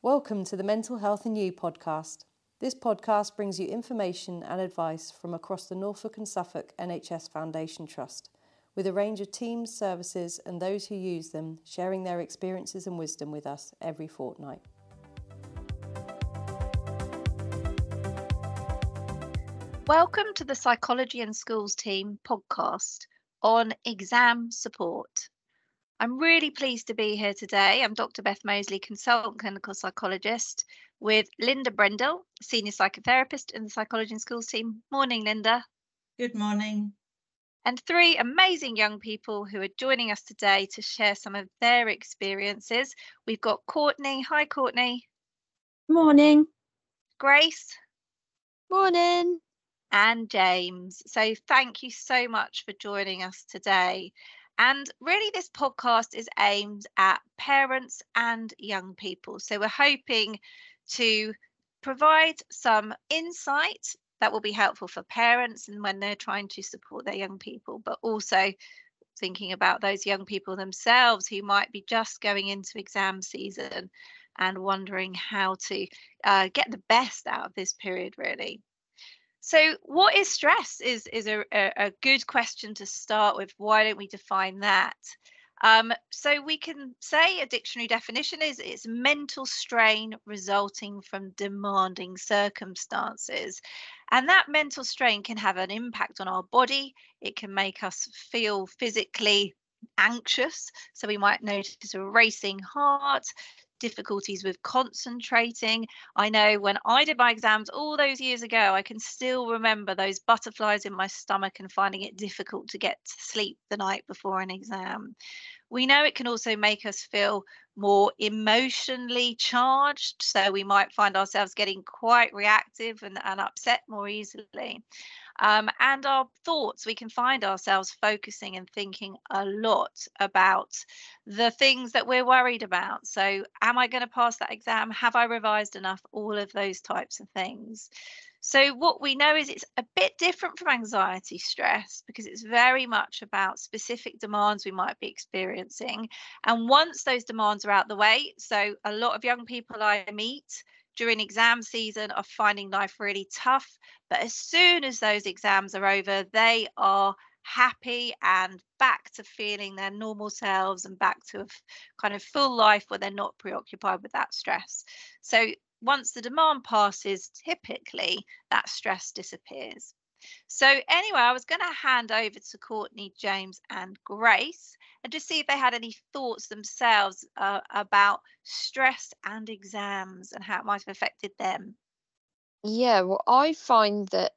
Welcome to the Mental Health and You podcast. This podcast brings you information and advice from across the Norfolk and Suffolk NHS Foundation Trust, with a range of teams, services, and those who use them sharing their experiences and wisdom with us every fortnight. Welcome to the Psychology and Schools Team podcast on exam support. I'm really pleased to be here today. I'm Dr. Beth Mosley, consultant clinical psychologist, with Linda Brendel, senior psychotherapist in the Psychology and Schools Team. Morning, Linda. Good morning. And three amazing young people who are joining us today to share some of their experiences. We've got Courtney. Hi, Courtney. Morning. Grace. Morning and James. So, thank you so much for joining us today. And really, this podcast is aimed at parents and young people. So, we're hoping to provide some insight that will be helpful for parents and when they're trying to support their young people, but also thinking about those young people themselves who might be just going into exam season and wondering how to uh, get the best out of this period, really. So, what is stress? Is is a, a, good question to start with. Why don't we define that? Um, so we can say a dictionary definition is it's mental strain resulting from demanding circumstances. And that mental strain can have an impact on our body. It can make us feel physically anxious. So we might notice a racing heart, difficulties with concentrating. I know when I did my exams all those years ago, I can still remember those butterflies in my stomach and finding it difficult to get to sleep the night before an exam. We know it can also make us feel more emotionally charged. So we might find ourselves getting quite reactive and, and upset more easily. Um, and our thoughts, we can find ourselves focusing and thinking a lot about the things that we're worried about. So, am I going to pass that exam? Have I revised enough? All of those types of things. So, what we know is it's a bit different from anxiety stress because it's very much about specific demands we might be experiencing. And once those demands are out the way, so a lot of young people I meet during exam season are finding life really tough. But as soon as those exams are over, they are happy and back to feeling their normal selves and back to a kind of full life where they're not preoccupied with that stress. So once the demand passes, typically that stress disappears. So anyway, I was going to hand over to Courtney, James, and Grace, and just see if they had any thoughts themselves uh, about stress and exams and how it might have affected them. Yeah, well, I find that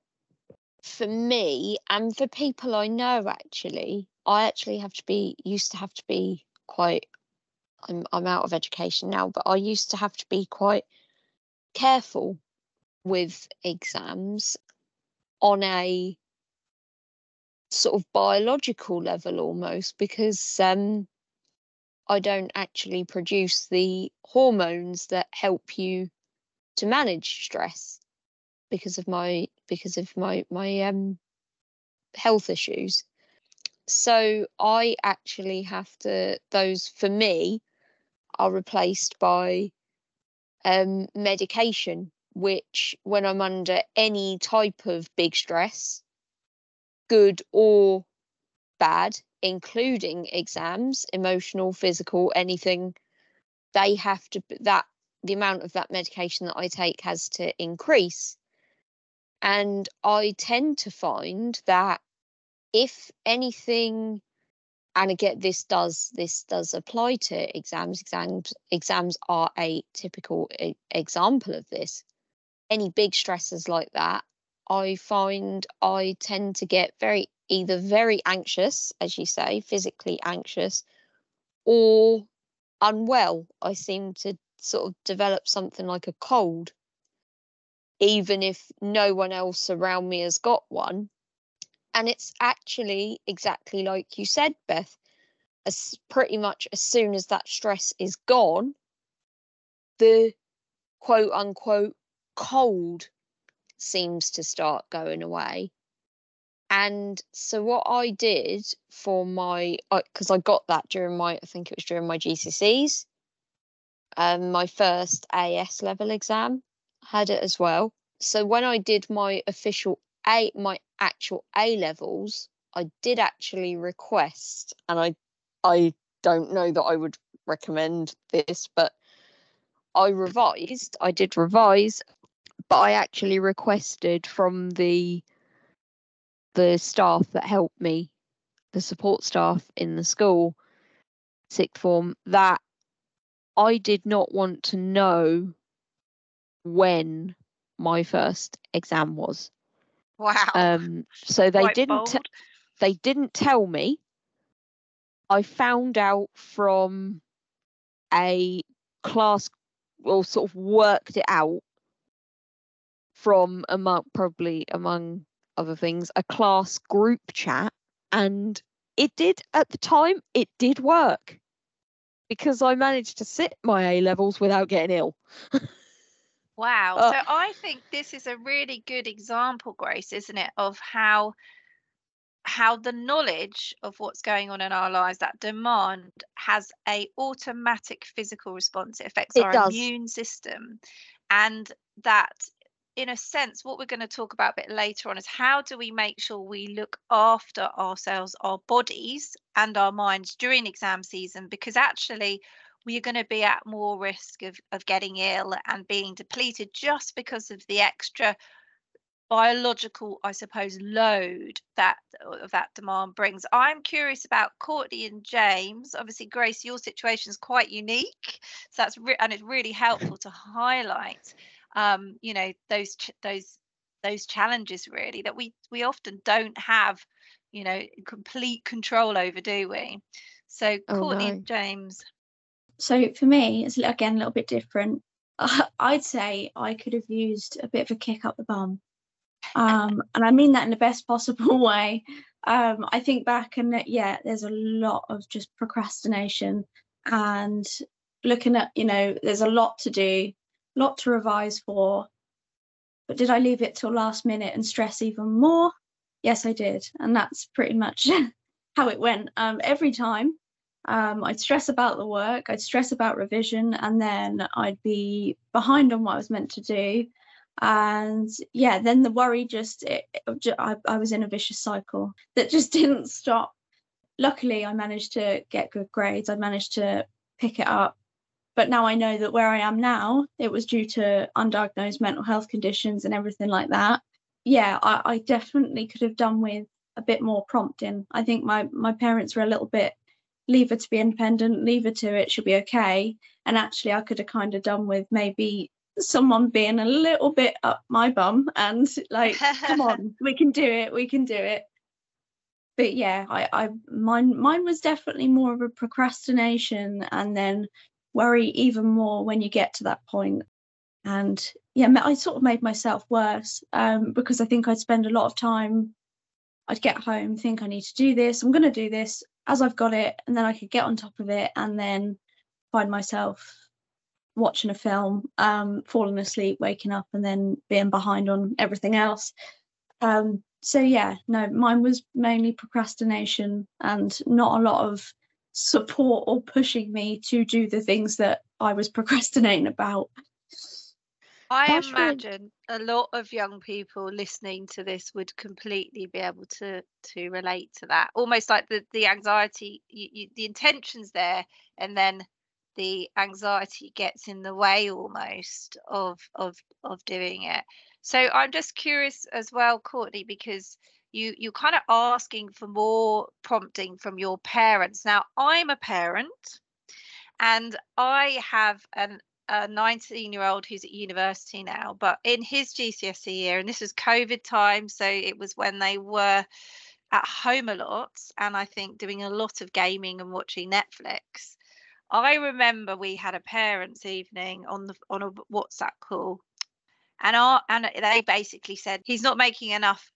for me and for people I know, actually, I actually have to be used to have to be quite. I'm I'm out of education now, but I used to have to be quite careful with exams on a sort of biological level almost because um, I don't actually produce the hormones that help you to manage stress because of my because of my my um, health issues. So I actually have to those for me are replaced by um, medication which, when I'm under any type of big stress, good or bad, including exams, emotional, physical, anything, they have to, that the amount of that medication that I take has to increase. And I tend to find that if anything, and again, this does this does apply to exams. Exams exams are a typical example of this any big stresses like that, I find I tend to get very either very anxious, as you say, physically anxious, or unwell. I seem to sort of develop something like a cold, even if no one else around me has got one. And it's actually exactly like you said, Beth. As pretty much as soon as that stress is gone, the quote unquote cold seems to start going away. And so what I did for my because I got that during my I think it was during my GCSEs. um, my first AS level exam. Had it as well. So when I did my official A, my actual A levels, I did actually request, and I, I don't know that I would recommend this, but I revised. I did revise, but I actually requested from the the staff that helped me, the support staff in the school, sixth form, that I did not want to know when my first exam was. Wow. Um, so they Quite didn't. T- they didn't tell me. I found out from a class, or sort of worked it out from among probably among other things a class group chat, and it did at the time. It did work because I managed to sit my A levels without getting ill. Wow. Uh, so I think this is a really good example, Grace, isn't it, of how how the knowledge of what's going on in our lives, that demand has a automatic physical response. It affects It our does. immune system. And that in a sense, what we're going to talk about a bit later on is how do we make sure we look after ourselves, our bodies, and our minds during exam season? Because actually, we are going to be at more risk of, of getting ill and being depleted just because of the extra biological, I suppose, load that of that demand brings. I'm curious about Courtney and James. Obviously, Grace, your situation is quite unique, so that's re- and it's really helpful to highlight, um, you know, those ch- those those challenges really that we we often don't have, you know, complete control over, do we? So, Oh, Courtney no. and James. So for me, it's again a little bit different. I'd say I could have used a bit of a kick up the bum. Um, and I mean that in the best possible way. Um, I think back and that, yeah, there's a lot of just procrastination and looking at, you know, there's a lot to do, lot to revise for. But did I leave it till last minute and stress even more? Yes, I did. And that's pretty much how it went. Um, every time um, I'd stress about the work, I'd stress about revision, and then I'd be behind on what I was meant to do. And yeah, then the worry just, it, it, I, I was in a vicious cycle that just didn't stop. Luckily, I managed to get good grades, I managed to pick it up. But now I know that where I am now, it was due to undiagnosed mental health conditions and everything like that. Yeah, I, I definitely could have done with a bit more prompting. I think my my parents were a little bit leave her to be independent, leave her to it, she'll be okay. And actually, I could have kind of done with maybe someone being a little bit up my bum and like, come on, we can do it, we can do it. But yeah, I, I mine mine was definitely more of a procrastination and then worry even more when you get to that point. And yeah, I sort of made myself worse um, because I think I'd spend a lot of time I'd get home, think I need to do this, I'm going to do this as I've got it, and then I could get on top of it and then find myself watching a film, um, falling asleep, waking up, and then being behind on everything else. Um, so, yeah, no, mine was mainly procrastination and not a lot of support or pushing me to do the things that I was procrastinating about. I That's really- imagine a lot of young people listening to this would completely be able to to relate to that. Almost like the the anxiety, you, you, the intentions there, and then the anxiety gets in the way almost of of of doing it. So I'm just curious as well, Courtney, because you you're kind of asking for more prompting from your parents. Now I'm a parent, and I have an a 19 year old who's at university now, but in his GCSE year, and this was COVID time, so it was when they were at home a lot, and I think doing a lot of gaming and watching Netflix. I remember we had a parents' evening on the on a WhatsApp call, and our and they basically said he's not making enough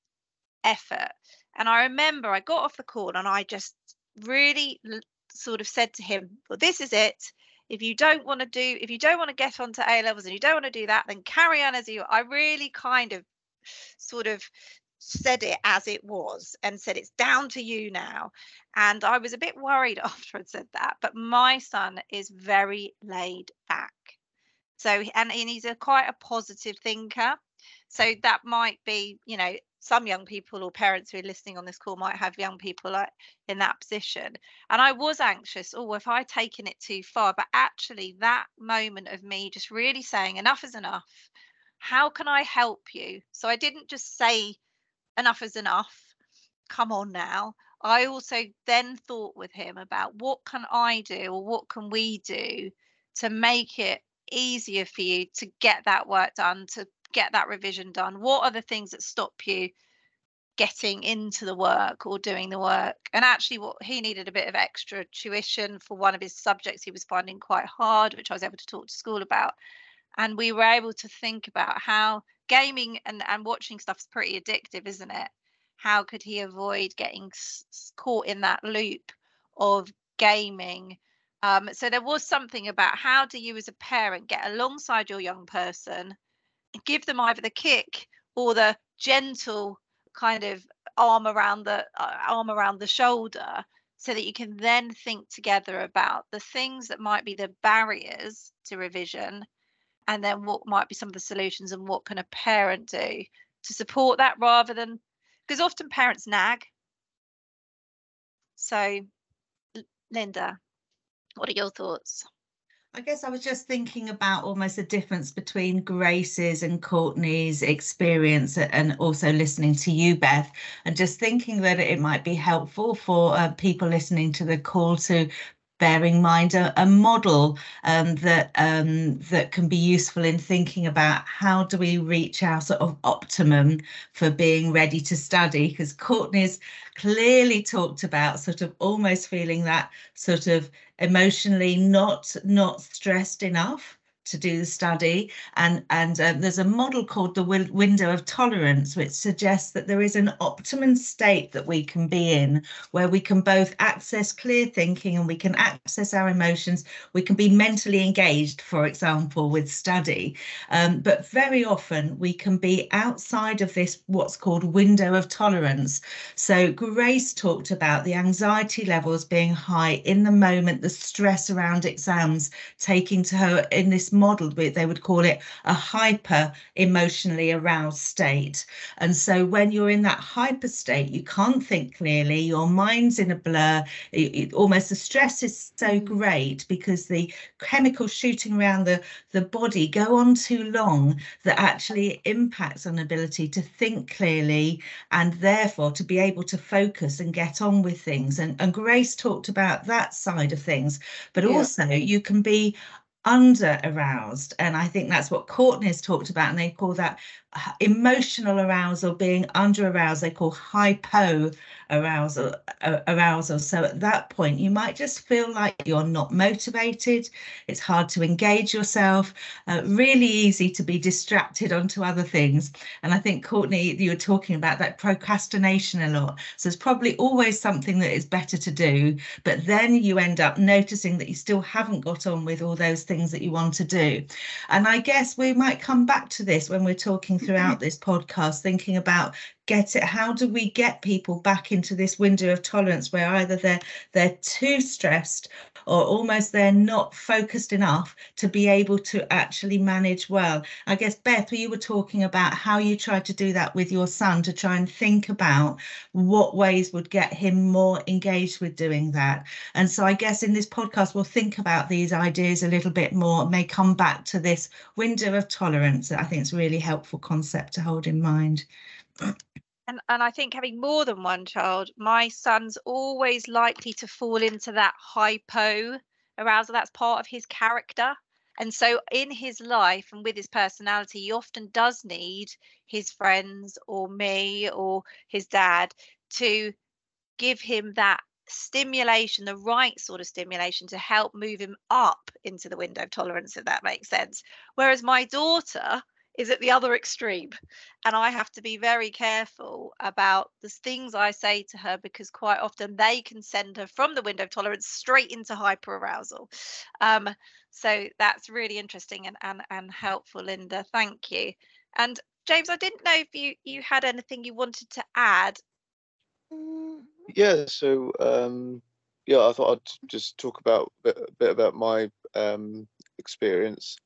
effort. And I remember I got off the call and I just really sort of said to him, "Well, this is it if you don't want to do if you don't want to get onto A levels and you don't want to do that, then carry on as you. I really kind of sort of said it as it was and said it's down to you now and i was a bit worried after i'd said that but my son is very laid back so and, and he's a quite a positive thinker so that might be you know some young people or parents who are listening on this call might have young people like in that position. And i was anxious oh if i taken it too far? But actually that moment of me just really saying enough is enough. How can i help you? So i didn't just say enough is enough. Come on now. I also then thought with him about what can i do or what can we do to make it easier for you to get that work done to get that revision done? What are the things that stop you getting into the work or doing the work? And actually what he needed a bit of extra tuition for one of his subjects he was finding quite hard which i was able to talk to school about. And we were able to think about how gaming and, and watching stuff is pretty addictive isn't it? How could he avoid getting s- caught in that loop of gaming? Um, so there was something about how do you as a parent get alongside your young person give them either the kick or the gentle kind of arm around the uh, arm around the shoulder so that you can then think together about the things that might be the barriers to revision and then what might be some of the solutions and what can a parent do to support that rather than because often parents nag. So linda what are your thoughts I guess I was just thinking about almost the difference between Grace's and Courtney's experience and also listening to you, Beth, and just thinking that it might be helpful for uh, people listening to the call to bear in mind a, a model um, that um, that can be useful in thinking about how do we reach our sort of optimum for being ready to study because Courtney's clearly talked about sort of almost feeling that sort of emotionally not not stressed enough to do the study. And and uh, there's a model called the window of tolerance which suggests that there is an optimum state that we can be in where we can both access clear thinking and we can access our emotions. We can be mentally engaged for example with study. Um, but very often we can be outside of this what's called window of tolerance. So grace talked about the anxiety levels being high in the moment the stress around exams taking to her in this modeled with, they would call it a hyper emotionally aroused state. And so when you're in that hyper state, you can't think clearly, your mind's in a blur, it, it, almost the stress is so mm. great because the chemicals shooting around the, the body go on too long that actually impacts on ability to think clearly and therefore to be able to focus and get on with things. And, and Grace talked about that side of things, but yeah. also you can be under aroused and i think that's what courtney's talked about and they call that emotional arousal being under aroused they call hypo arousal arousal. So at that point you might just feel like you're not motivated. It's hard to engage yourself. Uh, really easy to be distracted onto other things. And i think courtney you were talking about that procrastination a lot. So it's probably always something that is better to do but then you end up noticing that you still haven't got on with all those things that you want to do. And i guess we might come back to this when we're talking throughout this podcast thinking about get it? How do we get people back into this window of tolerance where either they're they're too stressed or almost they're not focused enough to be able to actually manage well? I guess beth you were talking about how you tried to do that with your son to try and think about what ways would get him more engaged with doing that. And so i guess in this podcast we'll think about these ideas a little bit more may come back to this window of tolerance. I think it's a really helpful concept to hold in mind and and I think having more than one child, my son's always likely to fall into that hypo arousal. That's part of his character. And so in his life and with his personality, he often does need his friends or me or his dad to give him that stimulation, the right sort of stimulation to help move him up into the window of tolerance, if that makes sense. Whereas my daughter, is at the other extreme and i have to be very careful about the things i say to her because quite often they can send her from the window of tolerance straight into hyperarousal um, so that's really interesting and, and and helpful linda thank you and James, I didn't know if you you had anything you wanted to add. Mm, Yeah, so um, yeah, I thought I'd just talk about a bit about my um, experience.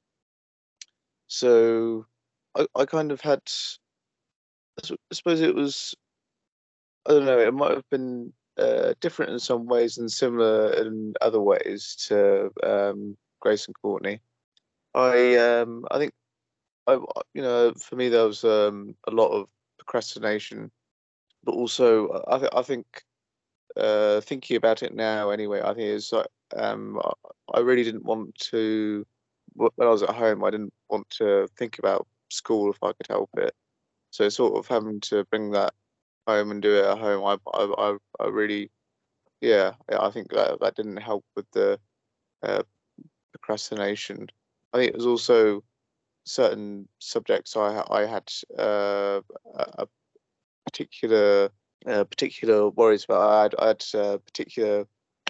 So I, I kind of had, I suppose it was, I don't know, it might have been uh, different in some ways and similar in other ways to um, Grace and Courtney. I um, I think I you know for me there was um, a lot of procrastination, but also I th- I think uh, thinking about it now anyway, I think like um, I really didn't want to when I was at home. I didn't want to think about school if I could help it. So sort of having to bring that home and do it at home, I I I, really yeah, I think that that didn't help with the uh, procrastination. I think it was also certain subjects I I had uh, a a particular uh, particular worries about. I had, I had uh, particular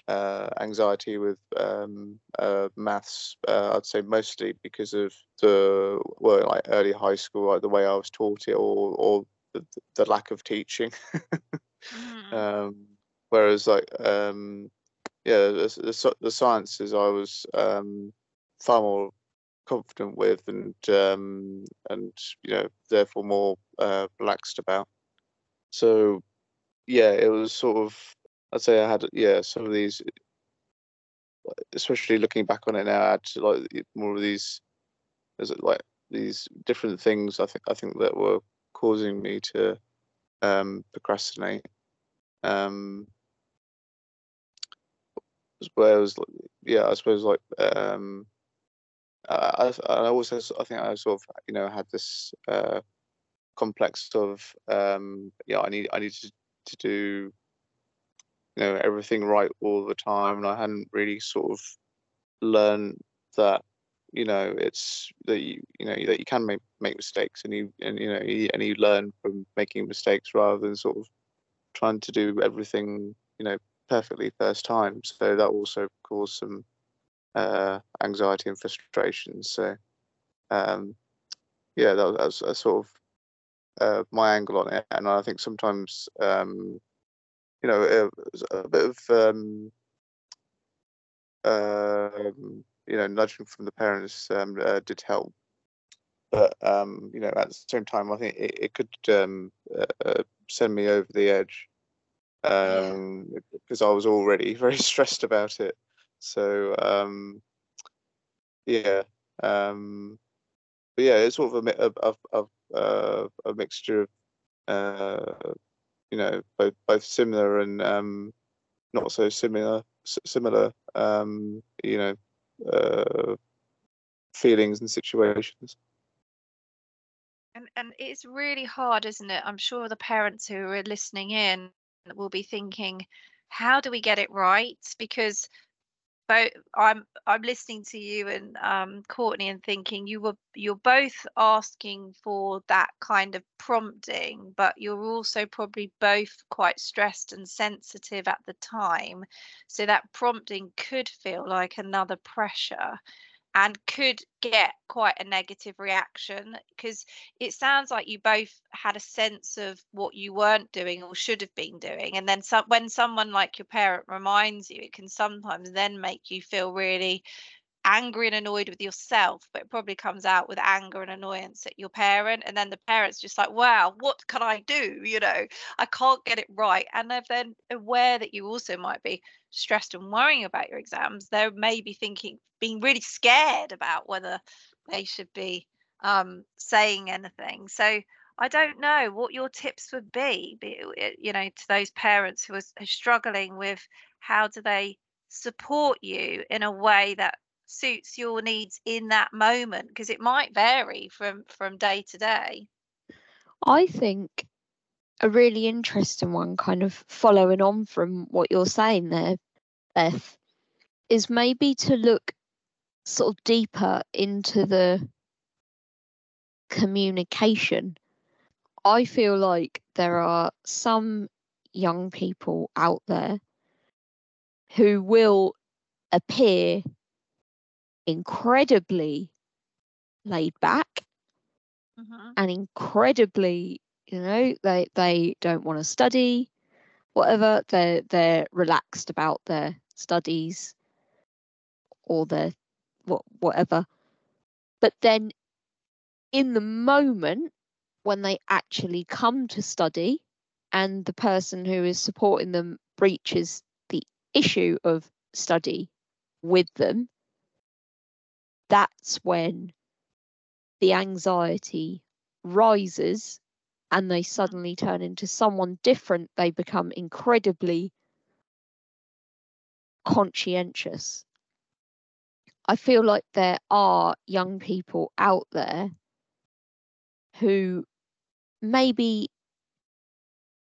uh, anxiety with um, uh, maths. Uh, I'd say mostly because of the well, like early high school, like the way I was taught it, or or the, the lack of teaching. Mhm. um, whereas like um, yeah, the, the the sciences I was um, far more confident with, and um, and you know therefore more uh, relaxed about. So yeah, it was sort of I'd say I had yeah some of these, especially looking back on it now, I had like more of these, it like these different things I think I think that were causing me to um, procrastinate. Um, where it was like, yeah, I suppose like um, I, I I also I think I sort of you know had this uh, complex of um, yeah I need I need to, to do you know everything right all the time and I hadn't really sort of learned that you know it's that you you know that you can make make mistakes and you and you know you, and you learn from making mistakes rather than sort of trying to do everything you know perfectly first time. So that also caused some uh anxiety and frustration. So um yeah that was, that was sort of uh, my angle on it. And i think sometimes um you know was a bit of um um you know nudging from the parents um uh, did help. But um you know at the same time i think it, it could um uh, uh, send me over the edge. Yeah. um because i was already very stressed about it. So um yeah um but yeah it's sort of a of of, of uh, a mixture of uh you know both both similar and um not so similar similar um you know uh feelings and situations And and it's really hard, isn't it? I'm sure the parents who are listening in will be thinking, how do we get it right? Because both I'm I'm listening to you and um, Courtney and thinking you were you're both asking for that kind of prompting, but you're also probably both quite stressed and sensitive at the time. So that prompting could feel like another pressure and could get quite a negative reaction because it sounds like you both had a sense of what you weren't doing or should have been doing and then some, when someone like your parent reminds you it can sometimes then make you feel really angry and annoyed with yourself but it probably comes out with anger and annoyance at your parent and then the parent's just like wow what can i do? You know i can't get it right. And they're then aware that you also might be stressed and worrying about your exams. They may be thinking being really scared about whether they should be um, saying anything. So i don't know what your tips would be, you know to those parents who are struggling with how do they support you in a way that suits your needs in that moment because it might vary from from day to day I think a really interesting one, kind of following on from what you're saying there, Beth, is maybe to look sort of deeper into the communication. I feel like there are some young people out there who will appear incredibly laid back Mhm. and incredibly, you know, they they don't want to study, whatever. They're they're relaxed about their studies or their what whatever. But then in the moment when they actually come to study and the person who is supporting them breaches the issue of study with them, that's when the anxiety rises and they suddenly turn into someone different. They become incredibly conscientious. I feel like there are young people out there who maybe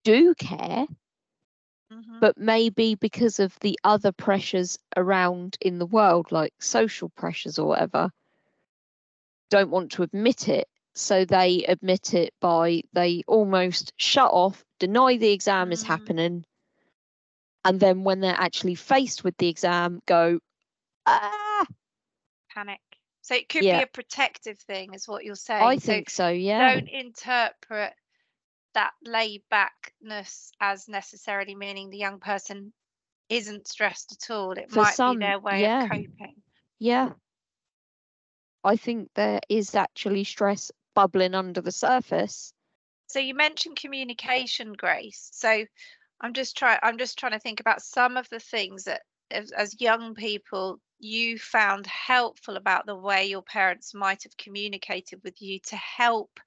do care, Mhm. but maybe because of the other pressures around in the world, like social pressures or whatever, don't want to admit it. So they admit it by they almost shut off, deny the exam is Mm. happening, and then when they're actually faced with the exam, go, ah, Panic. So it could Yeah. be a protective thing, is what you're saying. I so think so, yeah. don't interpret that laid backness as necessarily meaning the young person isn't stressed at all. It For might some, be their way yeah. of coping. Yeah. I think there is actually stress bubbling under the surface. So you mentioned communication, Grace. So I'm just trying I'm just trying to think about some of the things that as, as young people you found helpful about the way your parents might have communicated with you to help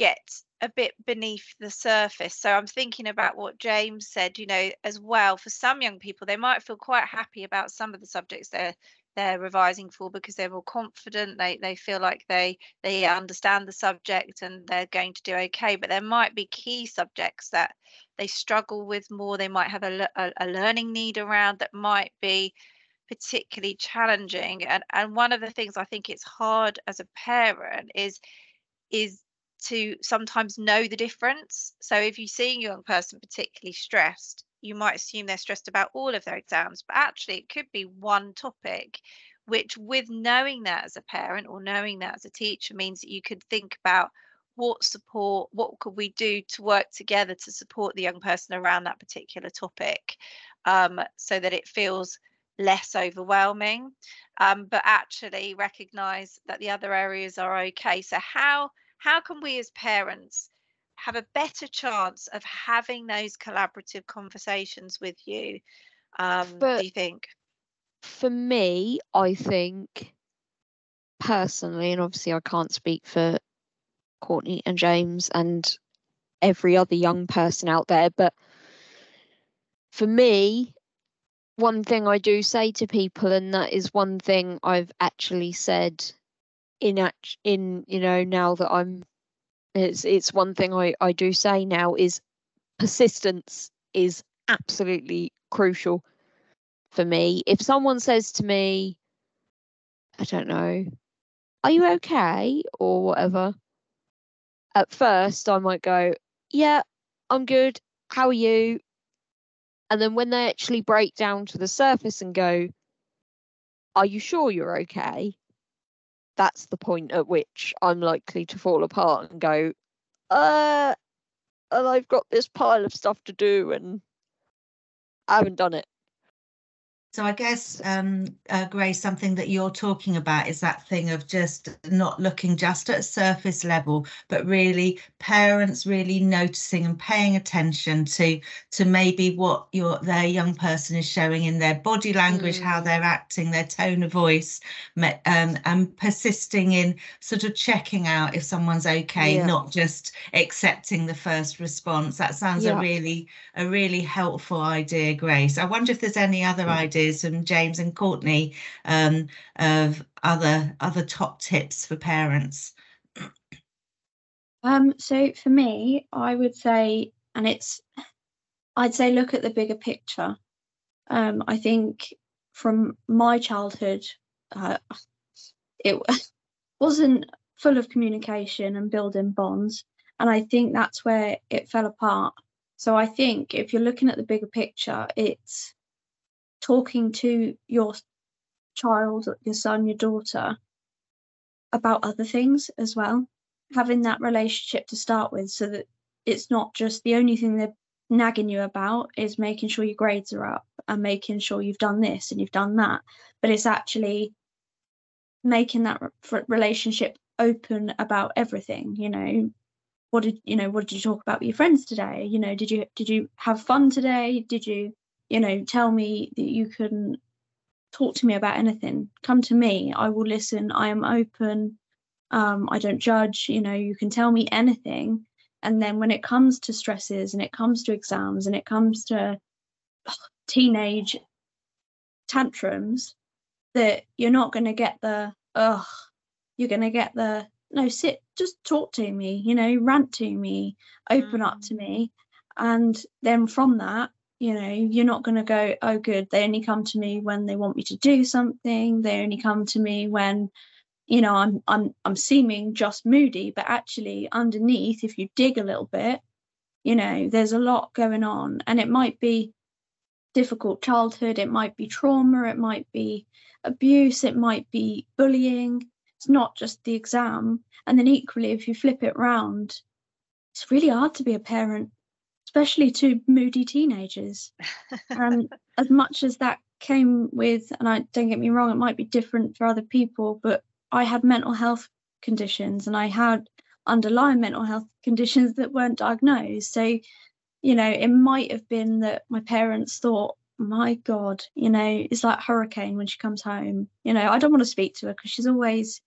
get a bit beneath the surface. So I'm thinking about what James said, you know, as well. For some young people, they might feel quite happy about some of the subjects they're they're revising for because they're more confident. They they feel like they they understand the subject and they're going to do okay. But there might be key subjects that they struggle with more. They might have a, a, a learning need around that might be particularly challenging. And and one of the things I think it's hard as a parent is is to sometimes know the difference. So if you see a young person particularly stressed, you might assume they're stressed about all of their exams, but actually it could be one topic, which with knowing that as a parent or knowing that as a teacher means that you could think about what support, what could we do to work together to support the young person around that particular topic um, so that it feels less overwhelming, um, but actually recognize that the other areas are okay. So how how can we as parents have a better chance of having those collaborative conversations with you um, do you think? For me, I think personally, and obviously I can't speak for Courtney and James and every other young person out there, but for me, one thing I do say to people, and that is one thing I've actually said in act in you know now that I'm it's it's one thing I I do say now is persistence is absolutely crucial for me. If someone says to me, I don't know, are you okay or whatever, at first I might go, yeah, I'm good. How are you? And then when they actually break down to the surface and go, are you sure you're okay? That's the point at which I'm likely to fall apart and go, uh, and I've got this pile of stuff to do and I haven't done it. So I guess, um, uh, Grace, something that you're talking about is that thing of just not looking just at surface level, but really parents really noticing and paying attention to to maybe what your their young person is showing in their body language, how Mm. they're acting, their tone of voice, um, and persisting in sort of checking out if someone's okay, Yeah. not just accepting the first response. That sounds Yeah. a really a really helpful idea, Grace. I wonder if there's any other ideas from James and Courtney um, of other other top tips for parents. Um, so for me, I would say, and it's, I'd say look at the bigger picture. Um, I think from my childhood, uh, it wasn't full of communication and building bonds, and I think that's where it fell apart. So I think if you're looking at the bigger picture, it's talking to your child, your son, your daughter about other things as well. having that relationship to start with so that it's not just the only thing they're nagging you about is making sure your grades are up and making sure you've done this and you've done that. But it's actually making that re- relationship open about everything you know. What did you know what did you talk about with your friends today? You know did you did you have fun today? Did you you know tell me that you can talk to me about anything. Come to me. I will listen. I am open. Um, i don't judge. You know you can tell me anything. And then when it comes to stresses and it comes to exams and it comes to teenage tantrums that you're not going to get the ugh you're going to get the no sit just talk to me you know rant to me open mm. up to me. And then from that you know you're not going to go oh good they only come to me when they want me to do something. They only come to me when you know i'm i'm i'm seeming just moody but actually underneath if you dig a little bit you know there's a lot going on. And it might be difficult childhood it might be trauma it might be abuse it might be bullying. It's not just the exam. And then equally if you flip it round it's really hard to be a parent especially to moody teenagers. Um, and as much as that came with, and I don't get me wrong, it might be different for other people, but I had mental health conditions and I had underlying mental health conditions that weren't diagnosed. So, you know, it might have been that my parents thought, my God, you know, it's like hurricane when she comes home. You know, I don't want to speak to her because she's always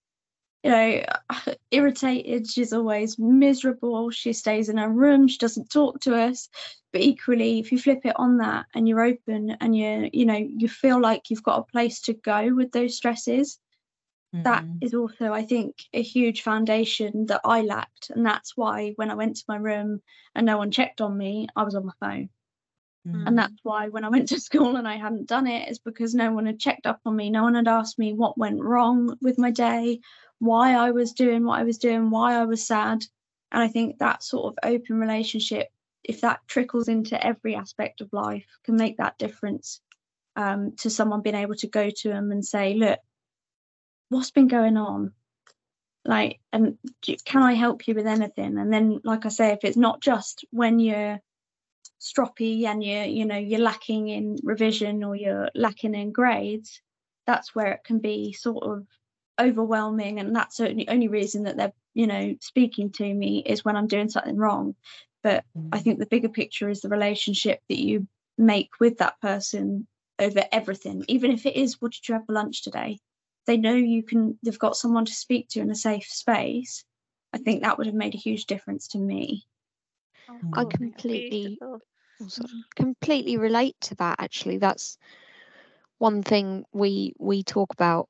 you know, irritated. She's always miserable. She stays in her room. She doesn't talk to us. But equally, if you flip it on that and you're open and you, you know, you feel like you've got a place to go with those stresses, mm-hmm. that is also, I think, a huge foundation that I lacked. And that's why when I went to my room and no one checked on me, I was on my phone. Mm-hmm. And that's why when I went to school and I hadn't done it, is because no one had checked up on me. No one had asked me what went wrong with my day why I was doing what I was doing, why I was sad. And I think that sort of open relationship, if that trickles into every aspect of life, can make that difference um, to someone being able to go to them and say, look, what's been going on? Like, and can I help you with anything? And then, like I say, if it's not just when you're stroppy and you're, you know, you're lacking in revision or you're lacking in grades, that's where it can be sort of overwhelming and that's the only reason that they're you know speaking to me is when i'm doing something wrong. But mm. i think the bigger picture is the relationship that you make with that person over everything even if it is what did you have for lunch today? They know you can they've got someone to speak to in a safe space. I think that would have made a huge difference to me. I completely oh, completely relate to that actually. That's one thing we we talk about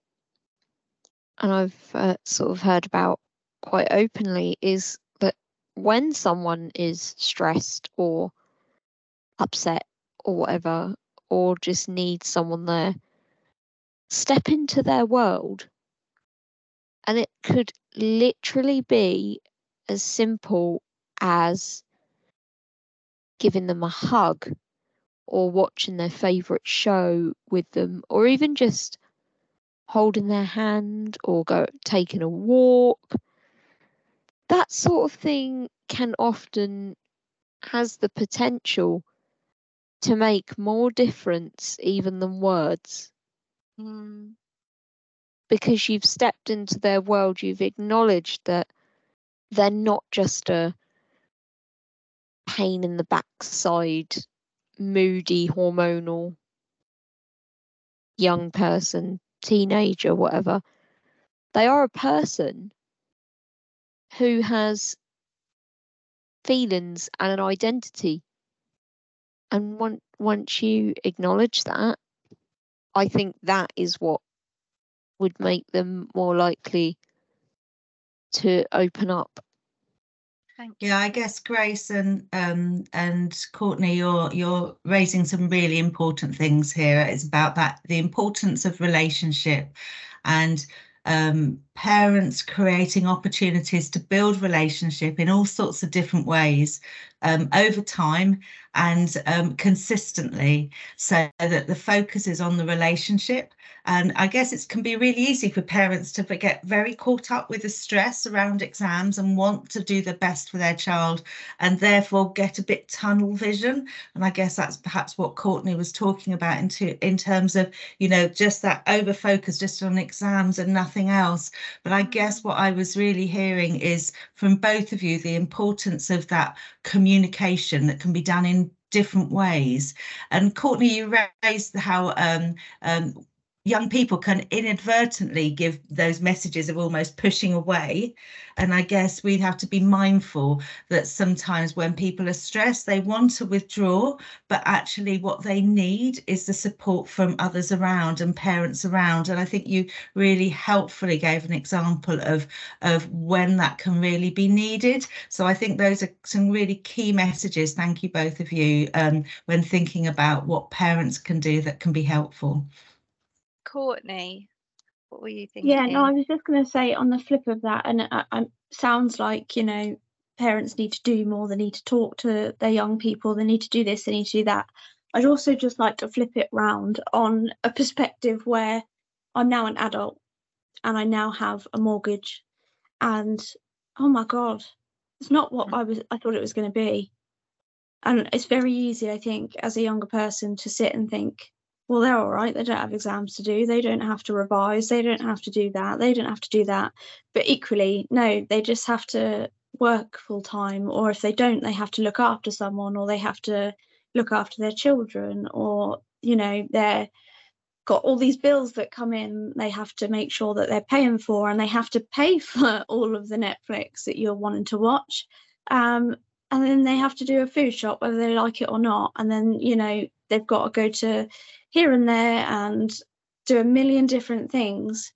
and I've uh, sort of heard about quite openly is that when someone is stressed or upset or whatever, or just needs someone there, step into their world. And it could literally be as simple as giving them a hug or watching their favourite show with them, or even just holding their hand or go taking a walk. That sort of thing can often has the potential to make more difference even than words. Mm. Because you've stepped into their world, you've acknowledged that they're not just a pain in the backside, moody, hormonal young person teenager, whatever, they are a person who has feelings and an identity. And once once you acknowledge that, I think that is what would make them more likely to open up. Yeah, I guess Grace and um, and Courtney, you're you're raising some really important things here. It's about that the importance of relationship, and um, parents creating opportunities to build relationship in all sorts of different ways um, over time and um, consistently so that the focus is on the relationship and I guess it can be really easy for parents to get very caught up with the stress around exams and want to do the best for their child and therefore get a bit tunnel vision. And I guess that's perhaps what Courtney was talking about in, in terms of, you know, just that over focus just on exams and nothing else. But I guess what I was really hearing is from both of you the importance of that communication that can be done in different ways. And Courtney, you raised how um, um, young people can inadvertently give those messages of almost pushing away. And I guess we'd have to be mindful that sometimes when people are stressed, they want to withdraw, but actually what they need is the support from others around and parents around. And I think you really helpfully gave an example of, of when that can really be needed. So I think those are some really key messages. Thank you both of you um, when thinking about what parents can do that can be helpful. Courtney, what were you thinking? Yeah, no, I was just going to say on the flip of that, and it sounds like, you know, parents need to do more, they need to talk to their young people, they need to do this, they need to do that. I'd also just like to flip it round on a perspective where I'm now an adult and I now have a mortgage and oh my god it's not what mm. I was I thought it was going to be and it's very easy I think as a younger person to sit and think well, they're all right. They don't have exams to do. They don't have to revise. They don't have to do that. They don't have to do that. But equally, no, they just have to work full time. Or if they don't, they have to look after someone or they have to look after their children or, you know, they're got all these bills that come in they have to make sure that they're paying for and they have to pay for all of the netflix that you're wanting to watch um, and then they have to do a food shop whether they like it or not and then you know they've got to go to here and there and do a million different things.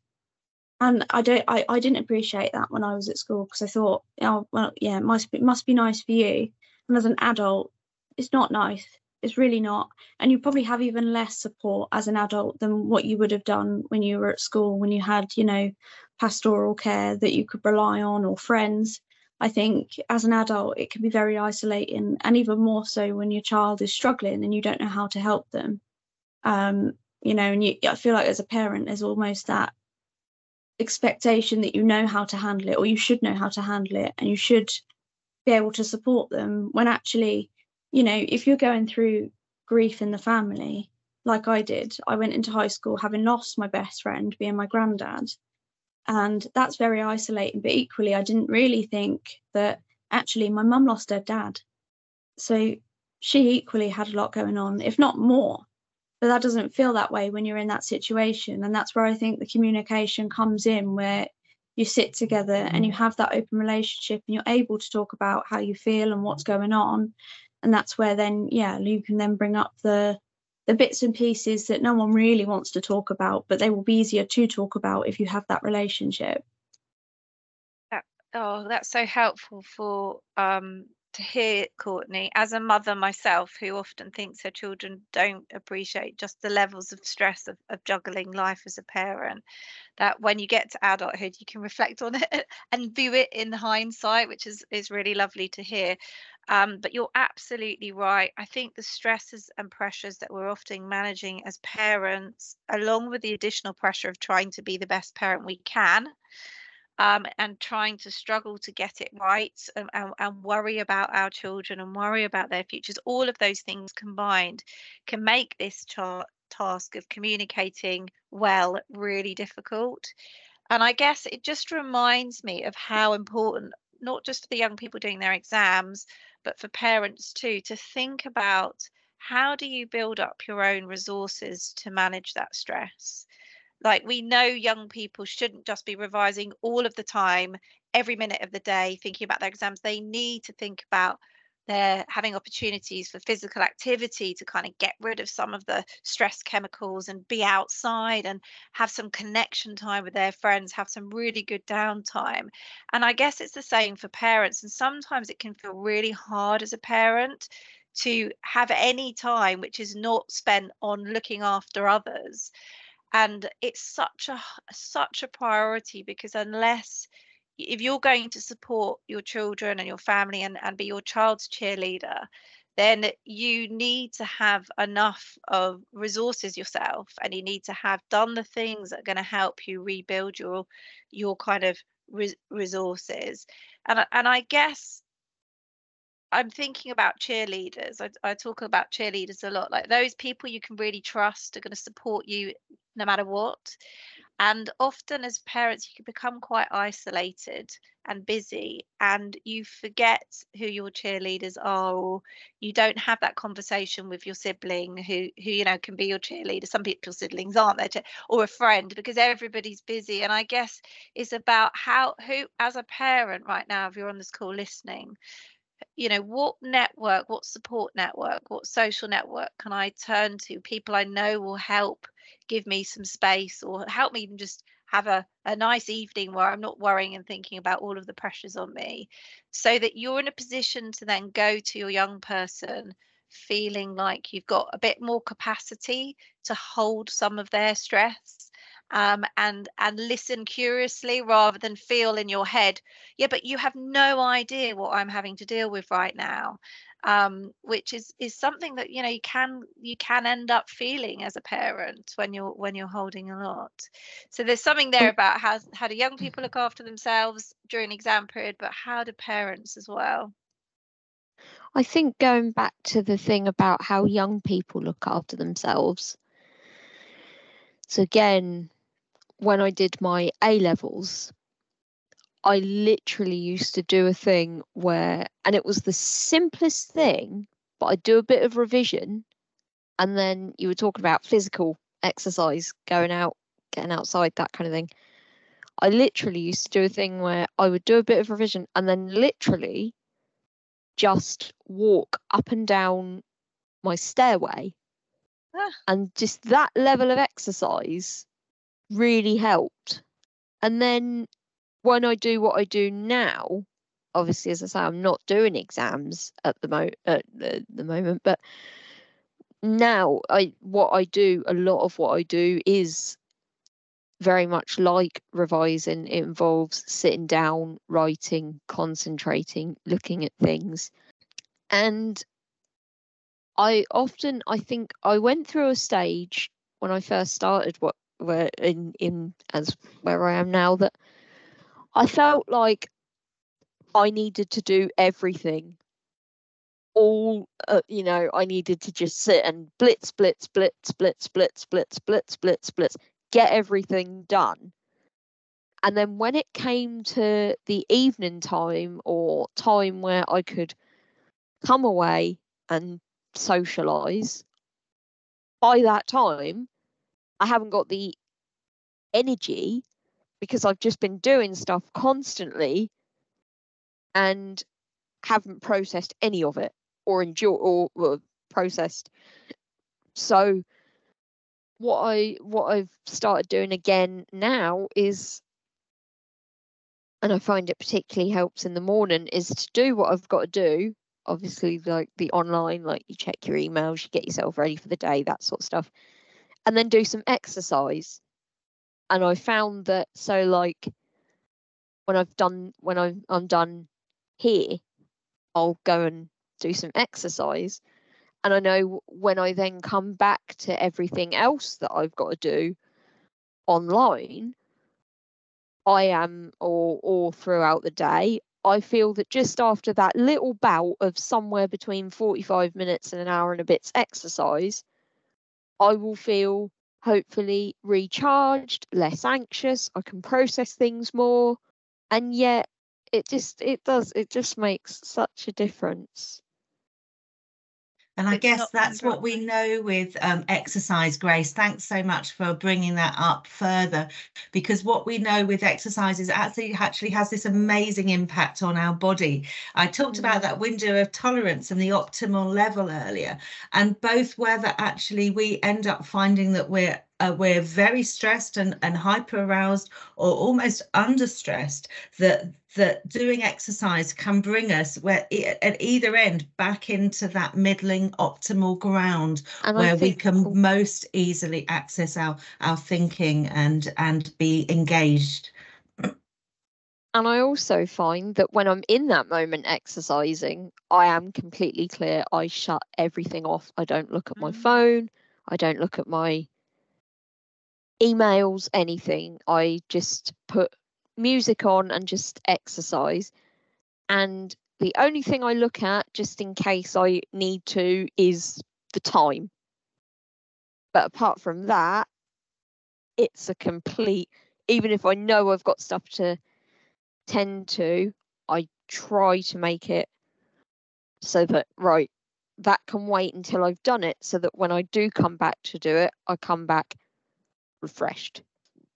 And I don't I, I didn't appreciate that when I was at school because I thought oh well yeah it must be must be nice for you. And as an adult it's not nice. It's really not. And you probably have even less support as an adult than what you would have done when you were at school when you had you know pastoral care that you could rely on or friends I think as an adult it can be very isolating and even more so when your child is struggling and you don't know how to help them um, you know, and you, I feel like as a parent, there's almost that expectation that you know how to handle it, or you should know how to handle it, and you should be able to support them. When actually, you know, if you're going through grief in the family, like I did, I went into high school having lost my best friend, being my granddad, and that's very isolating. But equally, I didn't really think that actually my mum lost her dad, so she equally had a lot going on, if not more but that doesn't feel that way when you're in that situation and that's where i think the communication comes in where you sit together and you have that open relationship and you're able to talk about how you feel and what's going on and that's where then yeah you can then bring up the the bits and pieces that no one really wants to talk about but they will be easier to talk about if you have that relationship oh that's so helpful for um to hear, Courtney, as a mother myself who often thinks her children don't appreciate just the levels of stress of, of juggling life as a parent, that when you get to adulthood, you can reflect on it and view it in hindsight, which is, is really lovely to hear. Um, but you're absolutely right. I think the stresses and pressures that we're often managing as parents, along with the additional pressure of trying to be the best parent we can, um, and trying to struggle to get it right and, and, and, worry about our children and worry about their futures, all of those things combined can make this task of communicating well really difficult. And I guess it just reminds me of how important, not just for the young people doing their exams, but for parents too, to think about how do you build up your own resources to manage that stress like we know young people shouldn't just be revising all of the time, every minute of the day, thinking about their exams. They need to think about they're having opportunities for physical activity to kind of get rid of some of the stress chemicals and be outside and have some connection time with their friends, have some really good downtime. And I guess it's the same for parents. And sometimes it can feel really hard as a parent to have any time which is not spent on looking after others. and it's such a such a priority because unless if you're going to support your children and your family and, and be your child's cheerleader then you need to have enough of resources yourself and you need to have done the things that are going to help you rebuild your your kind of res- resources and and I guess I'm thinking about cheerleaders. I, I talk about cheerleaders a lot. Like those people you can really trust are going to support you no matter what. And often, as parents, you can become quite isolated and busy, and you forget who your cheerleaders are, or you don't have that conversation with your sibling who, who you know, can be your cheerleader. Some people's siblings aren't there, or a friend, because everybody's busy. And I guess it's about how, who, as a parent right now, if you're on this call listening, you know what network what support network what social network can i turn to people i know will help give me some space or help me even just have a, a nice evening where i'm not worrying and thinking about all of the pressures on me so that you're in a position to then go to your young person feeling like you've got a bit more capacity to hold some of their stress um, and and listen curiously rather than feel in your head yeah but you have no idea what i'm having to deal with right now um, which is is something that you know you can you can end up feeling as a parent when you're when you're holding a lot. So there's something there about how how do young people look after themselves during exam period but how do parents as well? I think going back to the thing about how young people look after themselves. So again, when I did my A levels, I literally used to do a thing where, and it was the simplest thing, but I'd do a bit of revision. And then you were talking about physical exercise, going out, getting outside, that kind of thing. I literally used to do a thing where I would do a bit of revision and then literally just walk up and down my stairway. Ah. And just that level of exercise really helped. And then when I do what I do now, obviously, as I say, I'm not doing exams at the mo at the, the moment, but now I what I do, a lot of what I do is very much like revising. It involves sitting down, writing, concentrating, looking at things. And I often I think I went through a stage when I first started what where in in as where I am now that I felt like I needed to do everything. All uh, you know, I needed to just sit and blitz, blitz, blitz, blitz, blitz, blitz, blitz, blitz, blitz, get everything done. And then when it came to the evening time or time where I could come away and socialize, by that time, I haven't got the energy because I've just been doing stuff constantly and haven't processed any of it or enjoy or, or processed. So what I what I've started doing again now is and I find it particularly helps in the morning is to do what I've got to do. Obviously, like the online, like you check your emails, you get yourself ready for the day, that sort of stuff and then do some exercise. And I found that so like when I've done when I'm I'm done here, I'll go and do some exercise. And I know when I then come back to everything else that I've got to do online, I am or or throughout the day, I feel that just after that little bout of somewhere between 45 minutes and an hour and a bit's exercise, I will feel hopefully recharged, less anxious, I can process things more. And yet it just it does it just makes such a difference. And I It's guess that's what we know with um, exercise, Grace. Thanks so much for bringing that up further, because what we know with exercise is actually actually has this amazing impact on our body. I talked about that window of tolerance and the optimal level earlier, and both whether actually we end up finding that we're uh, we're very stressed and, and hyper aroused or almost under stressed that that doing exercise can bring us where at either end back into that middling optimal ground and where we can most easily access our our thinking and and be engaged and I also find that when I'm in that moment exercising, I am completely clear. I shut everything off. I don't look at my mm. phone. I don't look at my emails, anything. I just put music on and just exercise. And the only thing I look at, just in case I need to, is the time. But apart from that, it's a complete, even if I know I've got stuff to tend to, I try to make it so that, right, that can wait until I've done it so that when I do come back to do it, I come back refreshed.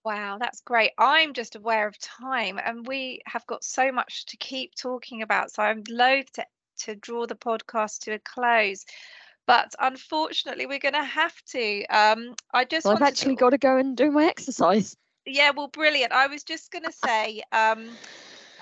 Wow, that's great. I'm just aware of time and we have got so much to keep talking about. So I'm loath to, to draw the podcast to a close. But unfortunately, we're going to have to. Um, I just well, I've actually to... got to go and do my exercise. Yeah, well, brilliant. I was just going to say, um,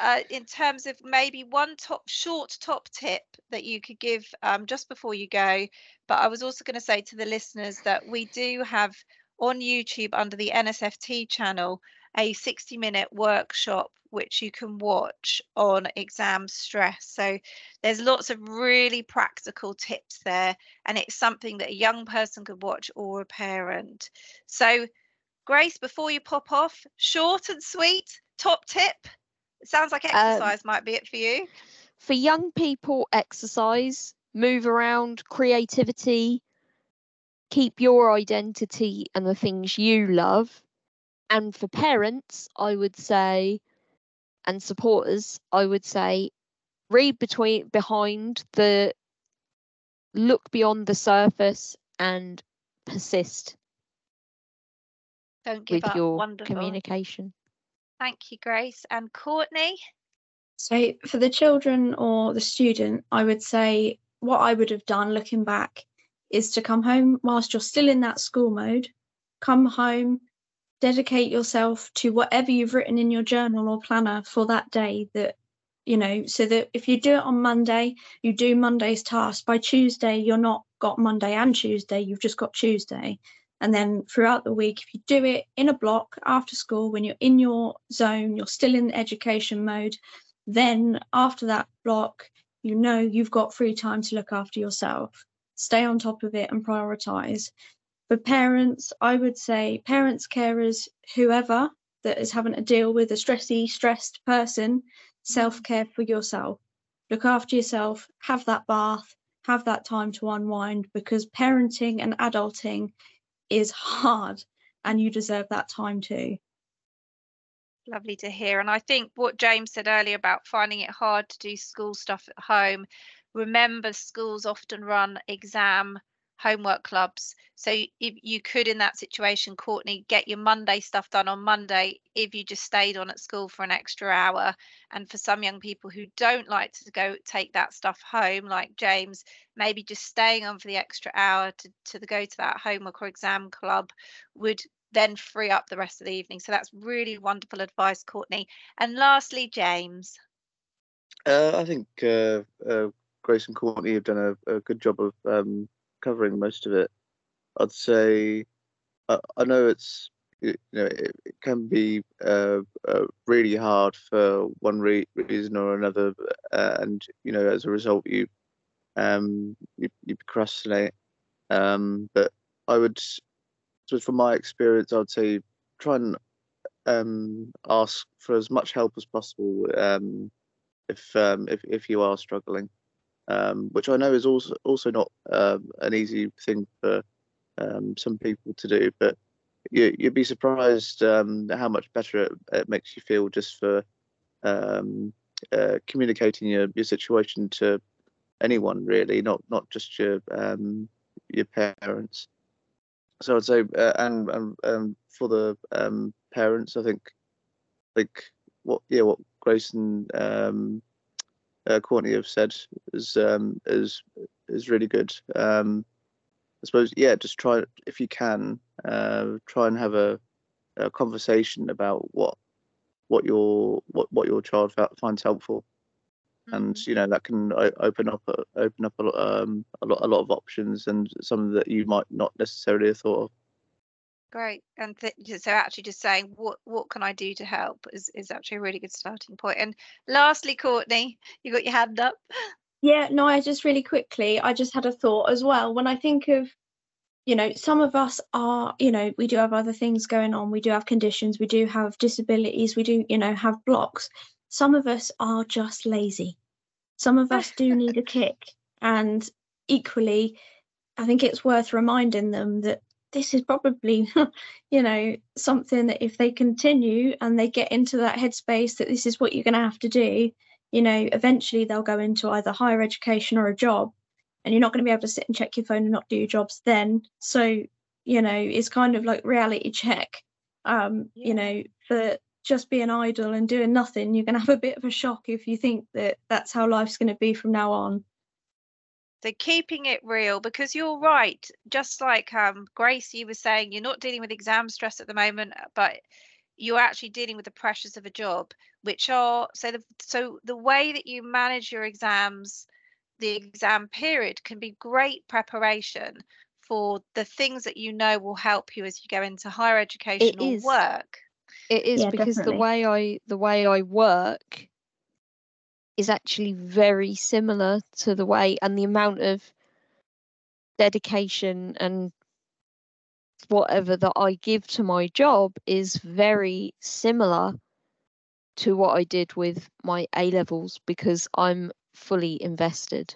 uh, in terms of maybe one top short top tip that you could give um, just before you go. But I was also going to say to the listeners that we do have on YouTube under the NSFT channel a 60 minute workshop which you can watch on exam stress. So there's lots of really practical tips there, and it's something that a young person could watch or a parent. So Grace, before you pop off, short and sweet, top tip. It sounds like um, exercise um, might be it for you. For young people, exercise, move around, creativity, keep your identity and the things you love. And for parents, I would say, and supporters, I would say, read between behind the look beyond the surface and persist don't give with up. your Wonderful. communication. Thank you, Grace. And Courtney? So, for the children or the student, I would say what I would have done looking back is to come home whilst you're still in that school mode, come home, dedicate yourself to whatever you've written in your journal or planner for that day that you know so that if you do it on monday you do monday's task. By tuesday you're not got monday and tuesday you've just got tuesday. And then throughout the week, if you do it in a block after school, when you're in your zone, you're still in education mode, then after that block, you know you've got free time to look after yourself. Stay on top of it and prioritize. For parents, I would say parents, carers, whoever that is having to deal with a stressy, stressed person, self care for yourself. Look after yourself, have that bath, have that time to unwind because parenting and adulting is hard and you deserve that time too. Lovely to hear. And I think what James said earlier about finding it hard to do school stuff at home, remember schools often run exam homework clubs. So if you could, in that situation, Courtney, get your Monday stuff done on Monday if you just stayed on at school for an extra hour. And for some young people who don't like to go take that stuff home, like James, maybe just staying on for the extra hour to, to go to that homework or exam club would then free up the rest of the evening. So that's really wonderful advice, Courtney. And lastly, James. Uh, I think uh, uh, Grace and Courtney have done a, a good job of um, covering most of it. I'd say I, I know it's you know it, it can be uh, uh, really hard for one re- reason or another, uh, and you know as a result you um you, you procrastinate. Um, but I would, so from my experience, I would say try and um, ask for as much help as possible um, if um, if if you are struggling um, which I know is also also not um, an easy thing for um, some people to do. But you, would be surprised um, how much better it, it, makes you feel just for um, uh, communicating your, your situation to anyone really, not not just your your parents. So I'd say, uh, and, and for the parents, I think, like what yeah, what Grace and uh, Courtney have said is um, is is really good. Um, I suppose yeah, just try if you can uh, try and have a, a conversation about what what your what what your child finds helpful and Mm. you know that can o- open up a, open up a lot, um, a lot a lot of options and some that you might not necessarily have thought of. Great. And th- so actually just saying what what can I do to help is, is actually a really good starting point. And lastly, Courtney, you got your hand up. Yeah, no, I just really quickly, I just had a thought as well. When I think of, you know, some of us are, you know, we do have other things going on. We do have conditions, we do have disabilities, we do, you know, have blocks. Some of us are just lazy. Some of us do need a kick. And equally, I think it's worth reminding them that this is probably, you know, something that if they continue and they get into that headspace that this is what you're going to have to do, you know, eventually they'll go into either higher education or a job, and you're not going to be able to sit and check your phone and not do your jobs then. So, you know, it's kind of like reality check. Um, Yeah. you know, for just being idle and doing nothing, you're going to have a bit of a shock if you think that that's how life's going to be from now on. So keeping it real because you're right. Just like um, Grace, you were saying, you're not dealing with exam stress at the moment, uh, but you're actually dealing with the pressures of a job, which are so the so the way that you manage your exams, the exam period can be great preparation for the things that you know will help you as you go into higher education or is. work. It is Yeah, because definitely. the way I the way I work is actually very similar to the way and the amount of dedication and whatever that I give to my job is very similar to what I did with my A levels because I'm fully invested.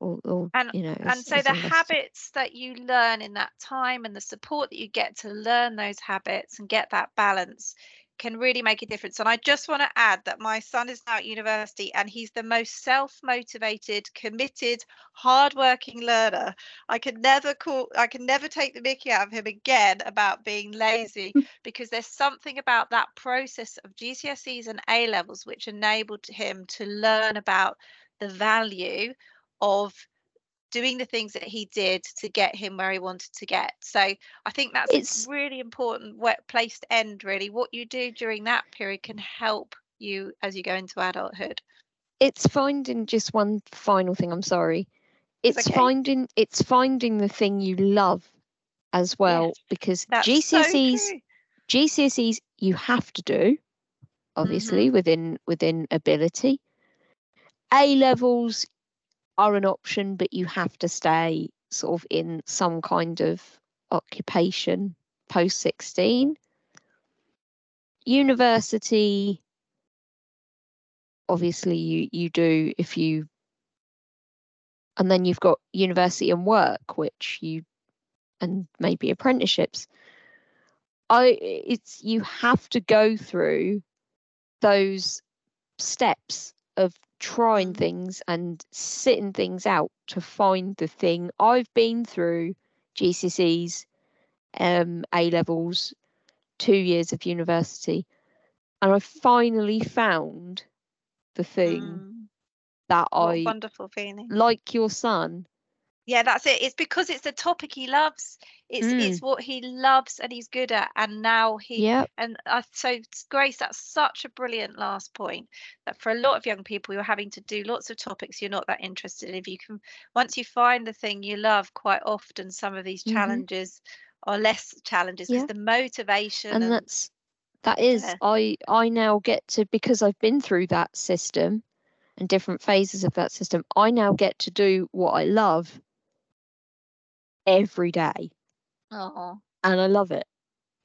Or, or And- you know, and as- so as the habits that you learn in that time and the support that you get to learn those habits and get that balance can really make a difference. And i just want to add that my son is now at university and he's the most self-motivated committed hard-working learner. I can never call i can never take the mickey out of him again about being lazy mm. because there's something about that process of gcse's and a levels which enabled him to learn about the value of doing the things that he did to get him where he wanted to get. So I think that's It's- a really important place to end really. What you do during that period can help you as you go into adulthood. it's finding just one final thing i'm sorry It's it's okay. finding it's finding the thing you love as well because That's gcse's so gcse's you have to do obviously Mm-hmm. within within ability a levels are an option but you have to stay sort of in some kind of occupation post 16 university obviously you you do if you and then you've got university and work which you and maybe apprenticeships. I it's you have to go through those steps of trying things and sitting things out to find the thing i've been through gcse's um a levels two years of university and i finally found the thing Mm, that what i wonderful feeling. like your son Yeah, that's it. It's because it's the topic he loves. It's it's what he loves and he's good at. And now he Yep. and I so Grace, that's such a brilliant last point. That for a lot of young people, you're having to do lots of topics you're not that interested in. If you can, once you find the thing you love, quite often some of these Mhm. challenges are less challenges because Yeah. the motivation and and, that's that is Yeah. i i now get to because i've been through that system and different phases of that system i now get to do what i love every day oh, and i love it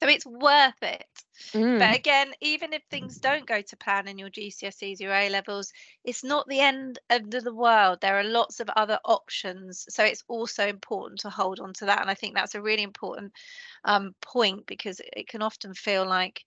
so it's worth it. Mm. But again, even if things don't go to plan in your GCSEs, your A levels, it's not the end of the world. There are lots of other options. So it's also important to hold on to that. And I think that's a really important um, point because it can often feel like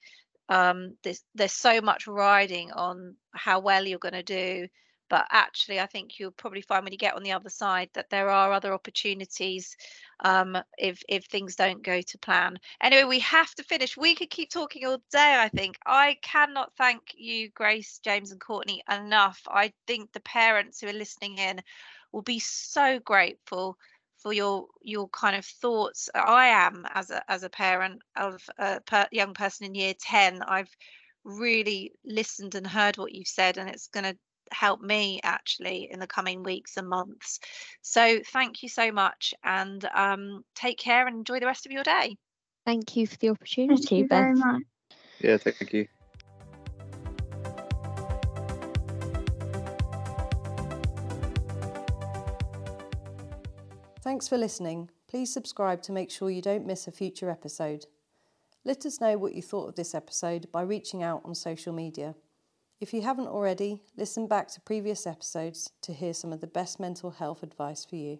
um, there's, there's so much riding on how well you're going to do. But actually, I think you'll probably find when you get on the other side that there are other opportunities um, if if things don't go to plan. Anyway, we have to finish. We could keep talking all day, I think. I cannot thank you, Grace, James, and Courtney enough. I think the parents who are listening in will be so grateful for your your kind of thoughts. I am as a as a parent of a per, young person in year 10. I've really listened and heard what you've said and it's going to help me actually in the coming weeks and months. So thank you so much and um, take care and enjoy the rest of your day. Thank you for the Thank opportunity, you Beth. very much. Yeah, thank you. Thanks for listening. Please subscribe to make sure you don't miss a future episode. Let us know what you thought of this episode by reaching out on social media. If you haven't already, listen back to previous episodes to hear some of the best mental health advice for you.